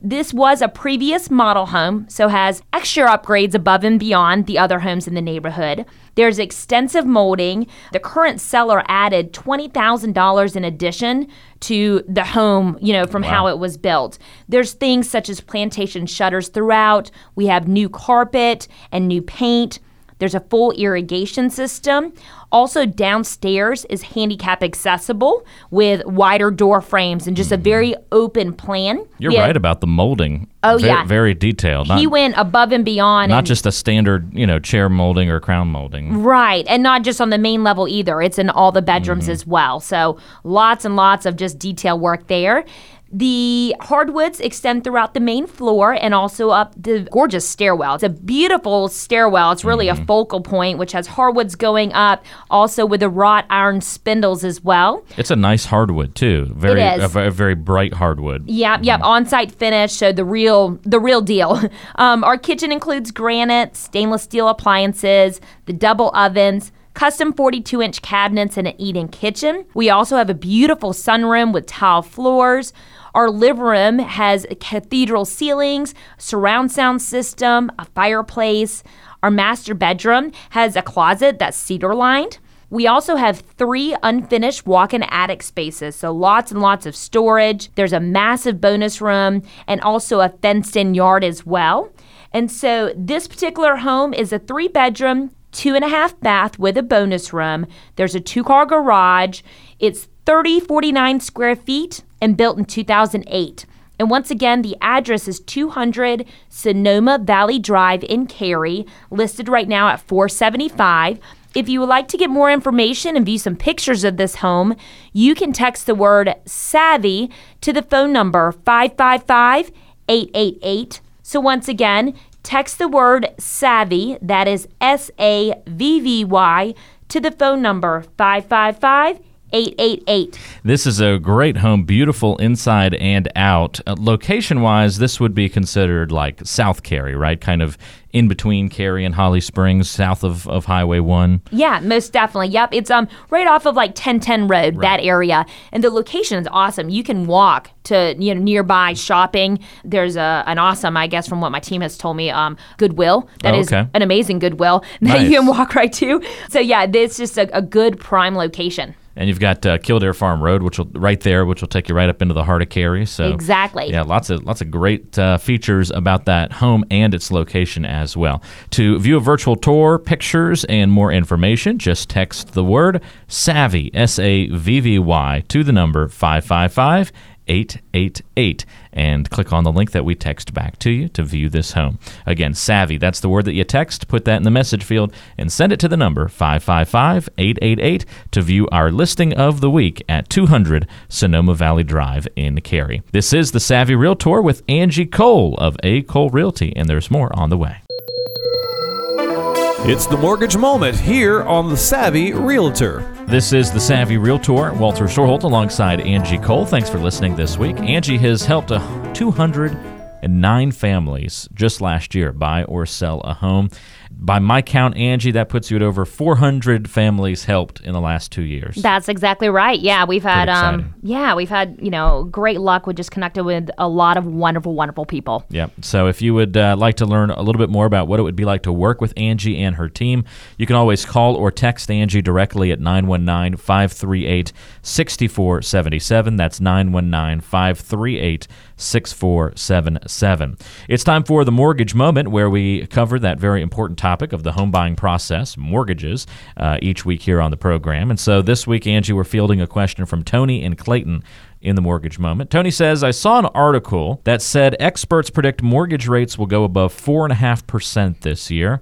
C: This was a previous model home, so has extra upgrades above and beyond the other homes in the neighborhood. There's extensive molding. The current seller added $20,000 in addition to the home, you know, from how it was built. There's things such as plantation shutters throughout. We have new carpet and new paint. There's a full irrigation system. Also, downstairs is handicap accessible with wider door frames and just a very open plan.
B: You're right about the molding.
C: Oh,
B: Ve-
C: yeah.
B: Very detailed. Not,
C: He went above and beyond.
B: not
C: and-
B: just a standard, you know, chair molding or crown molding.
C: Right, and not just on the main level either. It's in all the bedrooms
B: Mm-hmm.
C: as well. So lots and lots of just detail work there. The hardwoods extend throughout the main floor and also up the gorgeous stairwell. It's a beautiful stairwell. It's really
B: Mm-hmm.
C: a focal point, which has hardwoods going up, also with the wrought iron spindles as well.
B: It's a nice hardwood too. Very,
C: is.
B: A, a very bright hardwood.
C: Yep, yep. On-site finish, so the real, the real deal. Um, our kitchen includes granite, stainless steel appliances, the double ovens, custom 42-inch cabinets, and an eat-in kitchen. We also have a beautiful sunroom with tile floors. Our living room has cathedral ceilings, surround sound system, a fireplace. Our master bedroom has a closet that's cedar lined. We also have three unfinished walk in attic spaces, so lots and lots of storage. There's a massive bonus room and also a fenced in yard as well. And so this particular home is a three bedroom, two and a half bath with a bonus room. There's a two car garage. It's 3049 square feet and built in 2008. And once again, the address is 200 Sonoma Valley Drive in Cary, listed right now at 475. If you would like to get more information and view some pictures of this home, you can text the word savvy to the phone number 555 888. So once again, text the word savvy, that is S A V V Y, to the phone number 555 888.
B: This is a great home, beautiful inside and out. Uh, location wise, this would be considered like South Cary, right? Kind of in between Cary and Holly Springs, south of, of Highway 1.
C: Yeah, most definitely. Yep, it's um right off of like 1010 Road, that area, and the location is awesome. You can walk to you know nearby shopping. There's a an awesome, I guess, from what my team has told me, um Goodwill. That
B: Oh,
C: is an amazing Goodwill that you can walk right to. So yeah, it's just a, a good prime location.
B: And you've got uh, Kildare Farm Road, which will right there, which will take you right up into the heart of Cary. So
C: Exactly.
B: yeah, lots of lots of great uh, features about that home and its location as well. To view a virtual tour, pictures, and more information, just text the word Savvy S A V V Y to the number five five five. 888 and click on the link that we text back to you to view this home. Again, savvy, that's the word that you text. Put that in the message field and send it to the number 555 888 to view our listing of the week at 200 Sonoma Valley Drive in Cary. This is the Savvy Realtor with Angie Cole of A. Cole Realty, and there's more on the way.
D: It's the mortgage moment here on the Savvy Realtor.
B: This is the Savvy Realtor, Walter Storholt, alongside Angie Cole. Thanks for listening this week. Angie has helped 209 families just last year buy or sell a home by my count, Angie, that puts you at over 400 families helped in the last two years.
C: That's exactly right. Yeah, we've had, um, yeah, we've had, you know, great luck with just connected with a lot of wonderful, wonderful people.
B: Yeah. So if you would uh, like to learn a little bit more about what it would be like to work with Angie and her team, you can always call or text Angie directly at 919 538 6477. That's 919 538 6477. It's time for the mortgage moment where we cover that very important topic of the home buying process, mortgages, uh, each week here on the program. And so this week, Angie, we're fielding a question from Tony and Clayton in the mortgage moment. Tony says, I saw an article that said experts predict mortgage rates will go above 4.5% this year.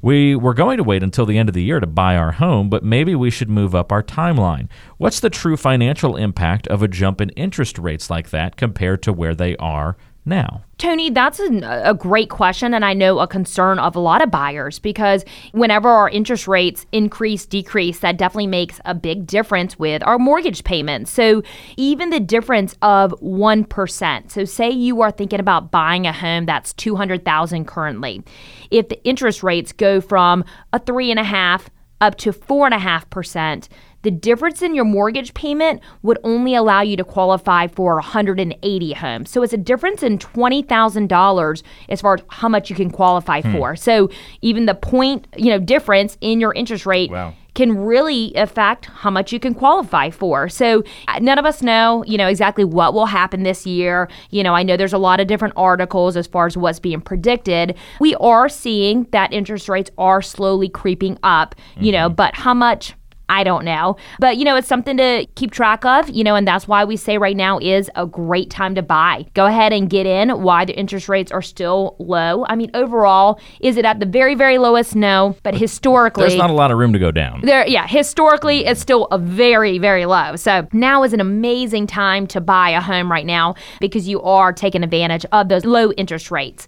B: We were going to wait until the end of the year to buy our home, but maybe we should move up our timeline. What's the true financial impact of a jump in interest rates like that compared to where they are now?
C: Tony, that's a, a, great question, and I know a concern of a lot of buyers because whenever our interest rates increase, decrease, that definitely makes a big difference with our mortgage payments. So, even the difference of 1%. So, say you are thinking about buying a home that's 200000 currently. If the interest rates go from a 3.5 up to 4.5%, the difference in your mortgage payment would only allow you to qualify for 180 homes. So it's a difference in $20,000 as far as how much you can qualify hmm. for. So even the point, you know, difference in your interest rate wow can really affect how much you can qualify for. So uh, none of us know, you know, exactly what will happen this year. You know, I know there's a lot of different articles as far as what's being predicted. We are seeing that interest rates are slowly creeping up, you mm-hmm. know, but how much I don't know. But, you know, it's something to keep track of, you know, and that's why we say right now is a great time to buy. Go ahead and get in why the interest rates are still low. I mean, overall, is it at the very, very lowest? No. But historically,
B: there's not a lot of room to go down.
C: There, yeah, historically, it's still a very, very low. So now is an amazing time to buy a home right now because you are taking advantage of those low interest rates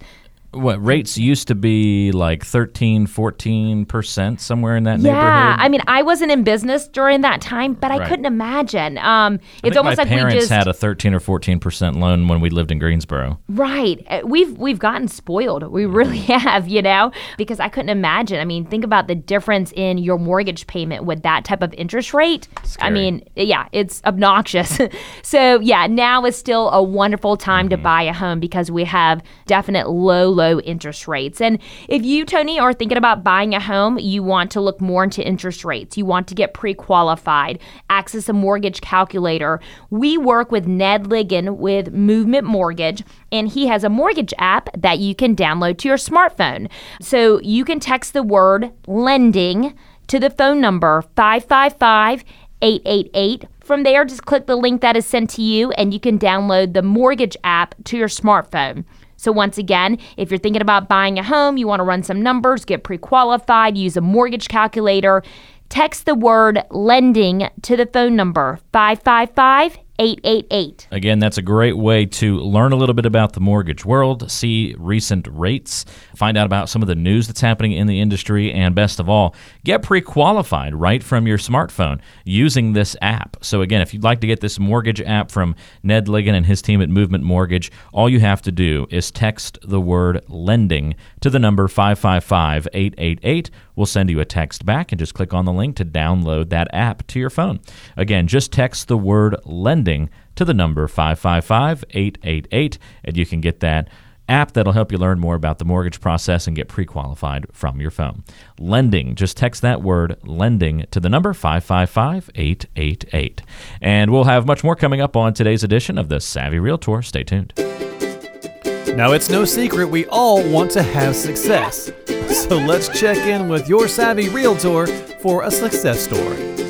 B: what rates used to be like 13 14% somewhere in that
C: yeah,
B: neighborhood?
C: Yeah i mean i wasn't in business during that time but i right. couldn't imagine. Um,
B: it's almost like we just had a 13 or 14% loan when we lived in greensboro.
C: Right. Uh, we've we've gotten spoiled. We really have you know because i couldn't imagine. I mean think about the difference in your mortgage payment with that type of interest rate.
B: Scary.
C: i mean yeah it's obnoxious. So yeah now is still a wonderful time mm-hmm. to buy a home because we have definite low low interest rates. And if you, Tony, are thinking about buying a home, you want to look more into interest rates. You want to get pre qualified, access a mortgage calculator. We work with Ned Ligon with Movement Mortgage, and he has a mortgage app that you can download to your smartphone. So you can text the word lending to the phone number 555 888. From there, just click the link that is sent to you, and you can download the mortgage app to your smartphone. So, once again, if you're thinking about buying a home, you want to run some numbers, get pre qualified, use a mortgage calculator, text the word lending to the phone number 555 888.
B: Again, that's a great way to learn a little bit about the mortgage world, see recent rates, find out about some of the news that's happening in the industry, and best of all, get pre qualified right from your smartphone using this app. So, again, if you'd like to get this mortgage app from Ned Ligon and his team at Movement Mortgage, all you have to do is text the word lending to the number 555 888. We'll send you a text back and just click on the link to download that app to your phone. Again, just text the word lending to the number 555 888, and you can get that app that'll help you learn more about the mortgage process and get pre qualified from your phone. Lending, just text that word lending to the number 555 888. And we'll have much more coming up on today's edition of the Savvy Realtor. Stay tuned.
D: Now, it's no secret we all want to have success. So let's check in with your Savvy Realtor for a success story.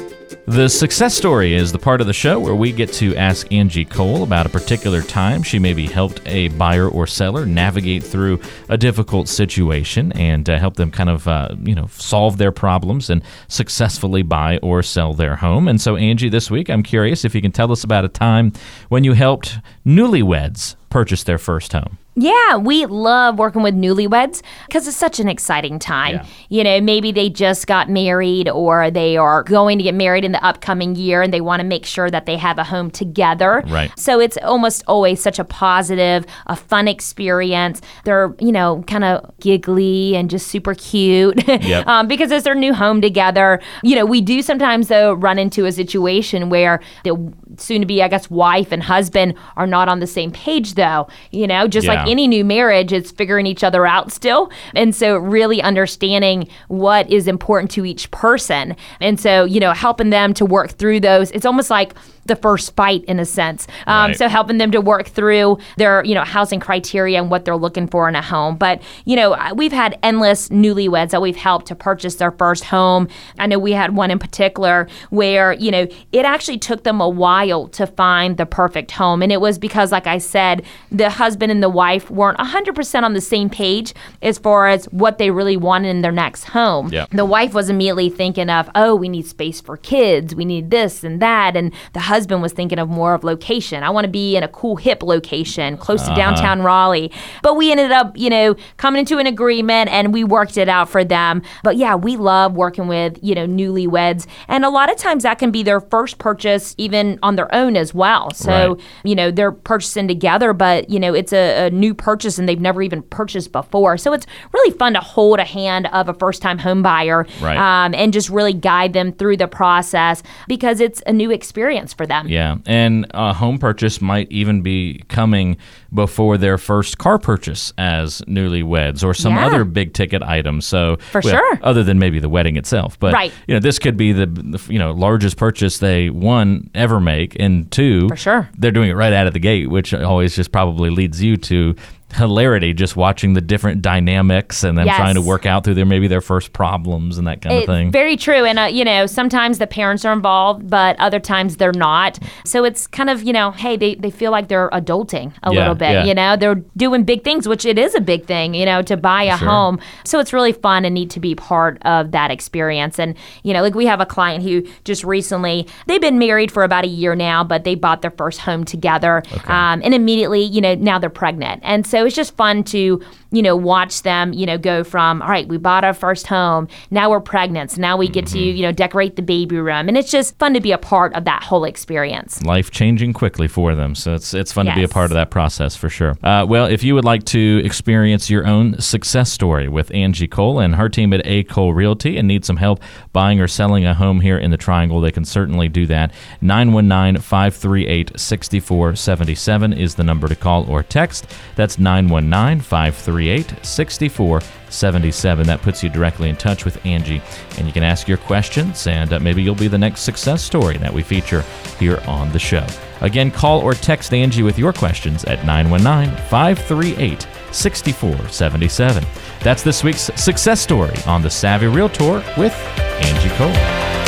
B: The success story is the part of the show where we get to ask Angie Cole about a particular time she maybe helped a buyer or seller navigate through a difficult situation and uh, help them kind of uh, you know solve their problems and successfully buy or sell their home. And so, Angie, this week I'm curious if you can tell us about a time when you helped newlyweds purchase their first home.
C: Yeah, we love working with newlyweds because it's such an exciting time.
B: Yeah.
C: You know, maybe they just got married or they are going to get married in the upcoming year and they want to make sure that they have a home together.
B: Right.
C: So it's almost always such a positive, a fun experience. They're, you know, kind of giggly and just super cute
B: Yep.
C: um, because it's their new home together. You know, we do sometimes, though, run into a situation where the soon to be, I guess, wife and husband are not on the same page, though. You know, just
B: Yeah.
C: like any new marriage, it's figuring each other out still. And so, really understanding what is important to each person. And so, you know, helping them to work through those. It's almost like the first fight in a sense. Um,
B: Right.
C: So helping them to work through their, you know, housing criteria and what they're looking for in a home. But, you know, we've had endless newlyweds that we've helped to purchase their first home. I know we had one in particular where, you know, it actually took them a while to find the perfect home. And it was because, like I said, the husband and the wife weren't 100% on the same page as far as what they really wanted in their next home.
B: Yeah.
C: The wife was immediately thinking of, oh, we need space for kids, we need this and that. And the husband was thinking of more of location. I want to be in a cool, hip location close to uh-huh. downtown Raleigh. But we ended up, you know, coming into an agreement and we worked it out for them. But yeah, we love working with, you know, newlyweds. And a lot of times that can be their first purchase, even on their own as well. So,
B: Right.
C: you know, they're purchasing together, but, you know, it's a, a new purchase and they've never even purchased before. So it's really fun to hold a hand of a first time home buyer
B: Right.
C: um, and just really guide them through the process because it's a new experience for them.
B: Yeah, and a home purchase might even be coming before their first car purchase as newlyweds or some
C: Yeah.
B: other big ticket item. So,
C: For
B: well,
C: sure.
B: other than maybe the wedding itself, but
C: Right.
B: you know, this could be the, the you know largest purchase they one ever make, and two,
C: For sure.
B: they're doing it right out of the gate, which always just probably leads you to hilarity just watching the different dynamics and then
C: Yes.
B: trying to work out through their maybe their first problems and that kind of thing.
C: Very true. And, uh, you know, sometimes the parents are involved, but other times they're not. So it's kind of, you know, hey, they, they feel like they're adulting a
B: Yeah,
C: little bit.
B: yeah.
C: You know, they're doing big things, which it is a big thing, you know, to buy a
B: Sure.
C: home. So it's really fun and neat to be part of that experience. And, you know, like we have a client who just recently, they've been married for about a year now, but they bought their first home together. Um, and immediately, you know, now they're pregnant. And so it's just fun to, you know, watch them, you know, go from, all right, we bought our first home. Now we're pregnant. So now we get to, you know, decorate the baby room. And it's just fun to be a part of that whole experience.
B: life changing quickly for them. So it's it's fun to be a part of that process for sure. Uh, well, if you would like to experience your own success story with Angie Cole and her team at A Cole Realty and need some help buying or selling a home here in the Triangle, they can certainly do that. 919 538 6477 is the number to call or text. That's 919 538 6477. That puts you directly in touch with Angie, and you can ask your questions, and uh, maybe you'll be the next success story that we feature here on the show. Again, call or text Angie with your questions at 919 538 6477. That's this week's success story on the Savvy Realtor with Angie Cole.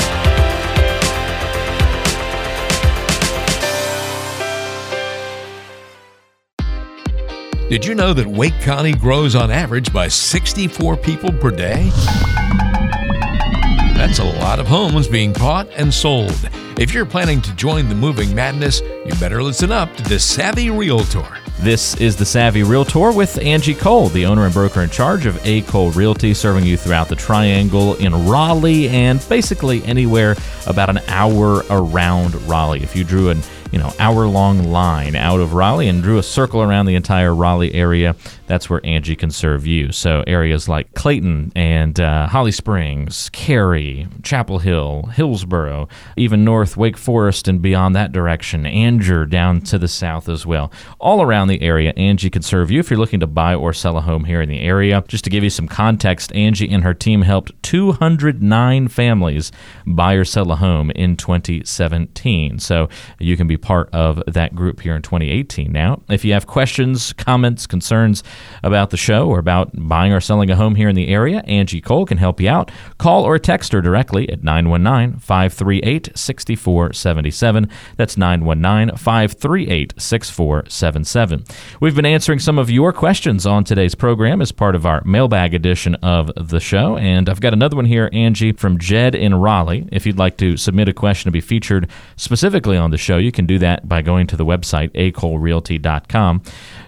A: Did you know that Wake County grows on average by 64 people per day? That's a lot of homes being bought and sold. If you're planning to join the moving madness, you better listen up to the Savvy Realtor.
B: This is the Savvy Realtor with Angie Cole, the owner and broker in charge of A Cole Realty, serving you throughout the Triangle in Raleigh and basically anywhere about an hour around Raleigh. If you drew an you know hour long line out of Raleigh and drew a circle around the entire Raleigh area, that's where Angie can serve you. So areas like Clayton and uh, Holly Springs, Cary, Chapel Hill, Hillsborough, even north Wake Forest and beyond that direction, Angier down to the south as well. All around the area, Angie can serve you if you're looking to buy or sell a home here in the area. Just to give you some context, Angie and her team helped 209 families buy or sell a home in 2017. So you can be part of that group here in 2018 now. If you have questions, comments, concerns about the show or about buying or selling a home here in the area, Angie Cole can help you out. Call or text her directly at 919 538 6477. That's 919 538 6477. We've been answering some of your questions on today's program as part of our mailbag edition of the show. And I've got another one here, Angie, from Jed in Raleigh. If you'd like to submit a question to be featured specifically on the show, you can do do that by going to the website acolerealty.com.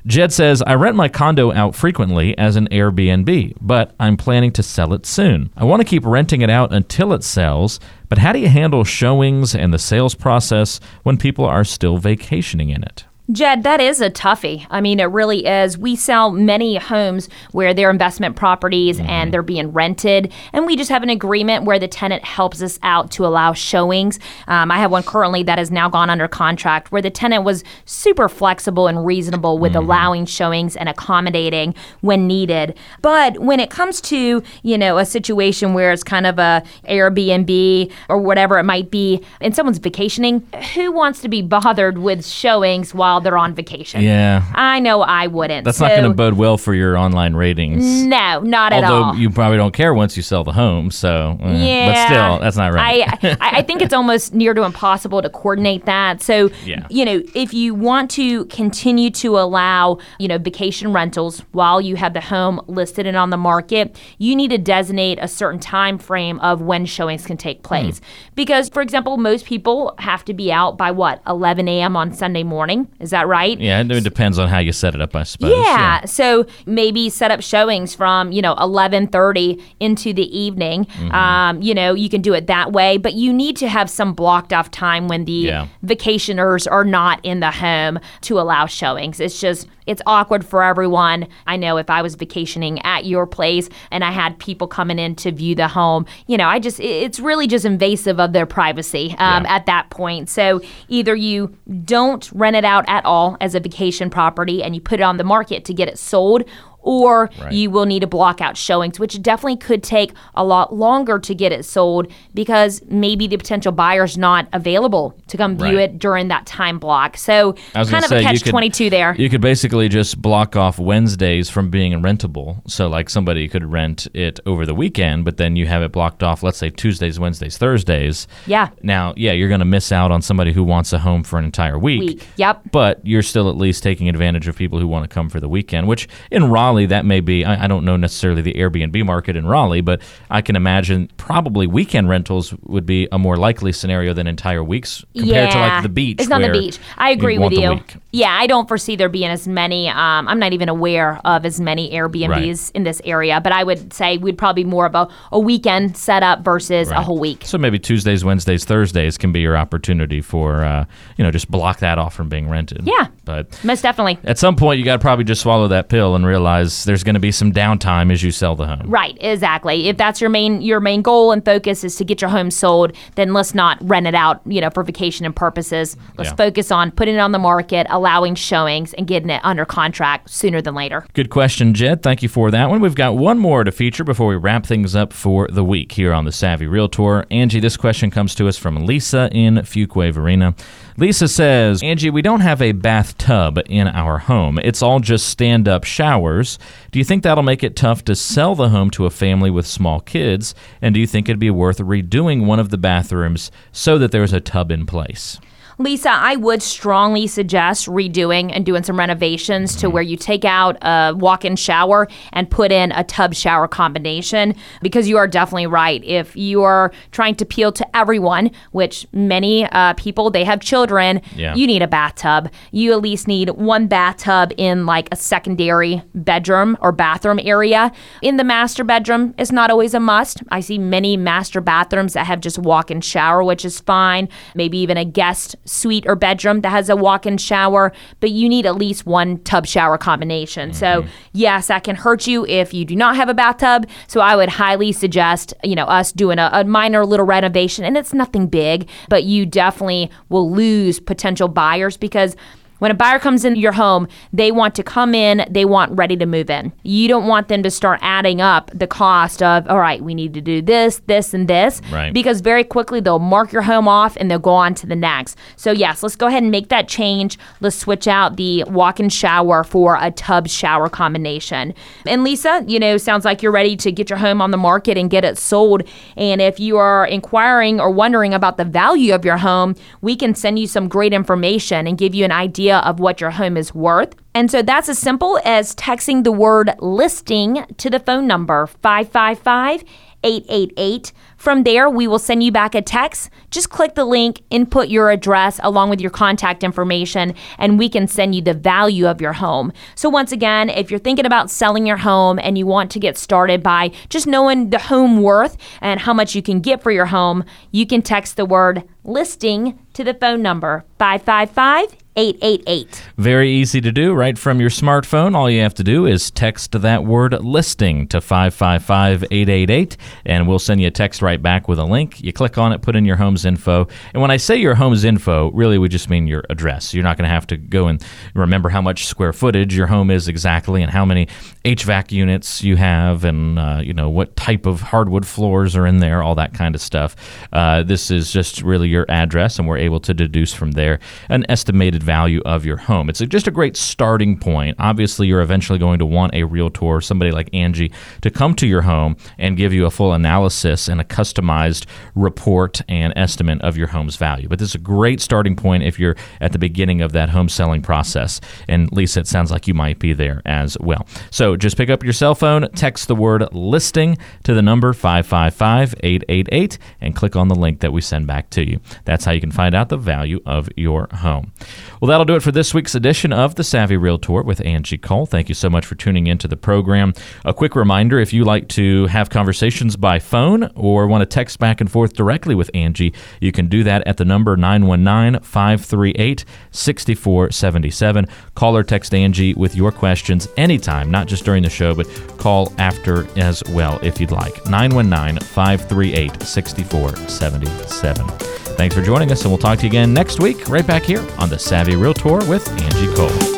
B: Jed says, I rent my condo out frequently as an Airbnb, but I'm planning to sell it soon. I want to keep renting it out until it sells, but how do you handle showings and the sales process when people are still vacationing in it?
C: Jed, that is a toughie. I mean, it really is. We sell many homes where they're investment properties mm-hmm. and they're being rented, and we just have an agreement where the tenant helps us out to allow showings. Um, I have one currently that has now gone under contract where the tenant was super flexible and reasonable with mm-hmm. allowing showings and accommodating when needed. But when it comes to you know a situation where it's kind of a Airbnb or whatever it might be, and someone's vacationing, who wants to be bothered with showings while while they're on vacation.
B: Yeah.
C: I know I wouldn't.
B: That's
C: so,
B: not going to bode well for your online ratings.
C: No, not
B: at
C: all.
B: Although you probably don't care once you sell the home, so
C: eh. yeah.
B: But still, that's not right.
C: I, I think it's almost near to impossible to coordinate that. So yeah. you know, if you want to continue to allow you know vacation rentals while you have the home listed and on the market, you need to designate a certain time frame of when showings can take place. Hmm. Because, for example, most people have to be out by what 11 a.m. on Sunday morning. Is that right?
B: Yeah, it depends on how you set it up, I suppose.
C: Yeah. yeah. So maybe set up showings from you know 11:30 into the evening. Mm-hmm. Um, you know, you can do it that way, but you need to have some blocked off time when the yeah. vacationers are not in the home to allow showings. It's just it's awkward for everyone. I know if I was vacationing at your place and I had people coming in to view the home, you know, I just, it's really just invasive of their privacy um, yeah. at that point. So either you don't rent it out at all as a vacation property and you put it on the market to get it sold, or right. you will need to block out showings, which definitely could take a lot longer to get it sold because maybe the potential buyer's not available to come view right. it during that time block. So kind of say, a catch 22 there.
B: You could basically just block off Wednesdays from being rentable. So like somebody could rent it over the weekend, but then you have it blocked off, let's say Tuesdays, Wednesdays, Thursdays.
C: Yeah.
B: Now, yeah, you're going to miss out on somebody who wants a home for an entire week.
C: week. Yep.
B: But you're still at least taking advantage of people who want to come for the weekend, which in Raleigh Raleigh, that may be, I, I, don't know necessarily the Airbnb market in Raleigh, but I can imagine probably weekend rentals would be a more likely scenario than entire weeks compared
C: yeah,
B: to like the beach.
C: It's not the beach. I agree with you. Yeah, I don't foresee there being as many. Um, I'm not even aware of as many Airbnbs right. in this area, but I would say we'd probably more of a, a weekend setup versus right. a whole week.
B: So maybe Tuesdays, Wednesdays, Thursdays can be your opportunity for, uh, you know, just block that off from being rented.
C: Yeah.
B: But
C: most definitely.
B: At some point, you got to probably just swallow that pill and realize realize there's going to be some downtime as you sell the home.
C: Right, exactly. If that's your main your main goal and focus is to get your home sold, then let's not rent it out, you know, for vacation and purposes. Let's yeah. focus on putting it on the market, allowing showings, and getting it under contract sooner than later.
B: Good question, Jed. Thank you for that one. We've got one more to feature before we wrap things up for the week here on the Savvy Realtor. Angie, this question comes to us from Lisa in Fuquay Varina. Lisa says, Angie, we don't have a bathtub in our home. It's all just stand up showers. Do you think that'll make it tough to sell the home to a family with small kids? And do you think it'd be worth redoing one of the bathrooms so that there's a tub in place?
C: Lisa, I would strongly suggest redoing and doing some renovations to where you take out a walk in shower and put in a tub shower combination because you are definitely right. If you are trying to appeal to everyone, which many uh, people, they have children, yeah. you need a bathtub. You at least need one bathtub in like a secondary bedroom or bathroom area. In the master bedroom, it's not always a must. I see many master bathrooms that have just walk in shower, which is fine. Maybe even a guest suite or bedroom that has a walk-in shower, but you need at least one tub shower combination. Mm-hmm. So yes, that can hurt you if you do not have a bathtub. So I would highly suggest, you know, us doing a, a minor little renovation, and it's nothing big, but you definitely will lose potential buyers because when a buyer comes into your home, they want to come in, they want ready to move in. You don't want them to start adding up the cost of, all right, we need to do this, this, and this.
B: Right.
C: Because very quickly they'll mark your home off and they'll go on to the next. So, yes, let's go ahead and make that change. Let's switch out the walk in shower for a tub shower combination. And Lisa, you know, sounds like you're ready to get your home on the market and get it sold. And if you are inquiring or wondering about the value of your home, we can send you some great information and give you an idea idea of what your home is worth. And so that's as simple as texting the word listing to the phone number 555 888 From there, we will send you back a text. Just click the link, input your address along with your contact information, and we can send you the value of your home. So, once again, if you're thinking about selling your home and you want to get started by just knowing the home worth and how much you can get for your home, you can text the word listing to the phone number 555 888.
B: Very easy to do right from your smartphone. All you have to do is text that word listing to 555 888, and we'll send you a text right back with a link. You click on it, put in your home's info. And when I say your home's info, really we just mean your address. You're not going to have to go and remember how much square footage your home is exactly and how many HVAC units you have and, uh, you know, what type of hardwood floors are in there, all that kind of stuff. Uh, this is just really your address, and we're able to deduce from there an estimated value of your home. It's just a great starting point. Obviously, you're eventually going to want a realtor, somebody like Angie, to come to your home and give you a full analysis and a customized report and estimate of your home's value. But this is a great starting point if you're at the beginning of that home selling process. And Lisa, it sounds like you might be there as well. So just pick up your cell phone, text the word listing to the number 555 888, and click on the link that we send back to you. That's how you can find out the value of your home. Well, that'll do it for this week's edition of The Savvy Realtor with Angie Cole. Thank you so much for tuning into the program. A quick reminder if you like to have conversations by phone or want to text back and forth directly with Angie, you can do that at the number 919 538 6477. Call or text Angie with your questions anytime, not just during the show, but call after as well if you'd like. 919 538 6477. Thanks for joining us, and we'll talk to you again next week, right back here on The Savvy Realtor with Angie Cole.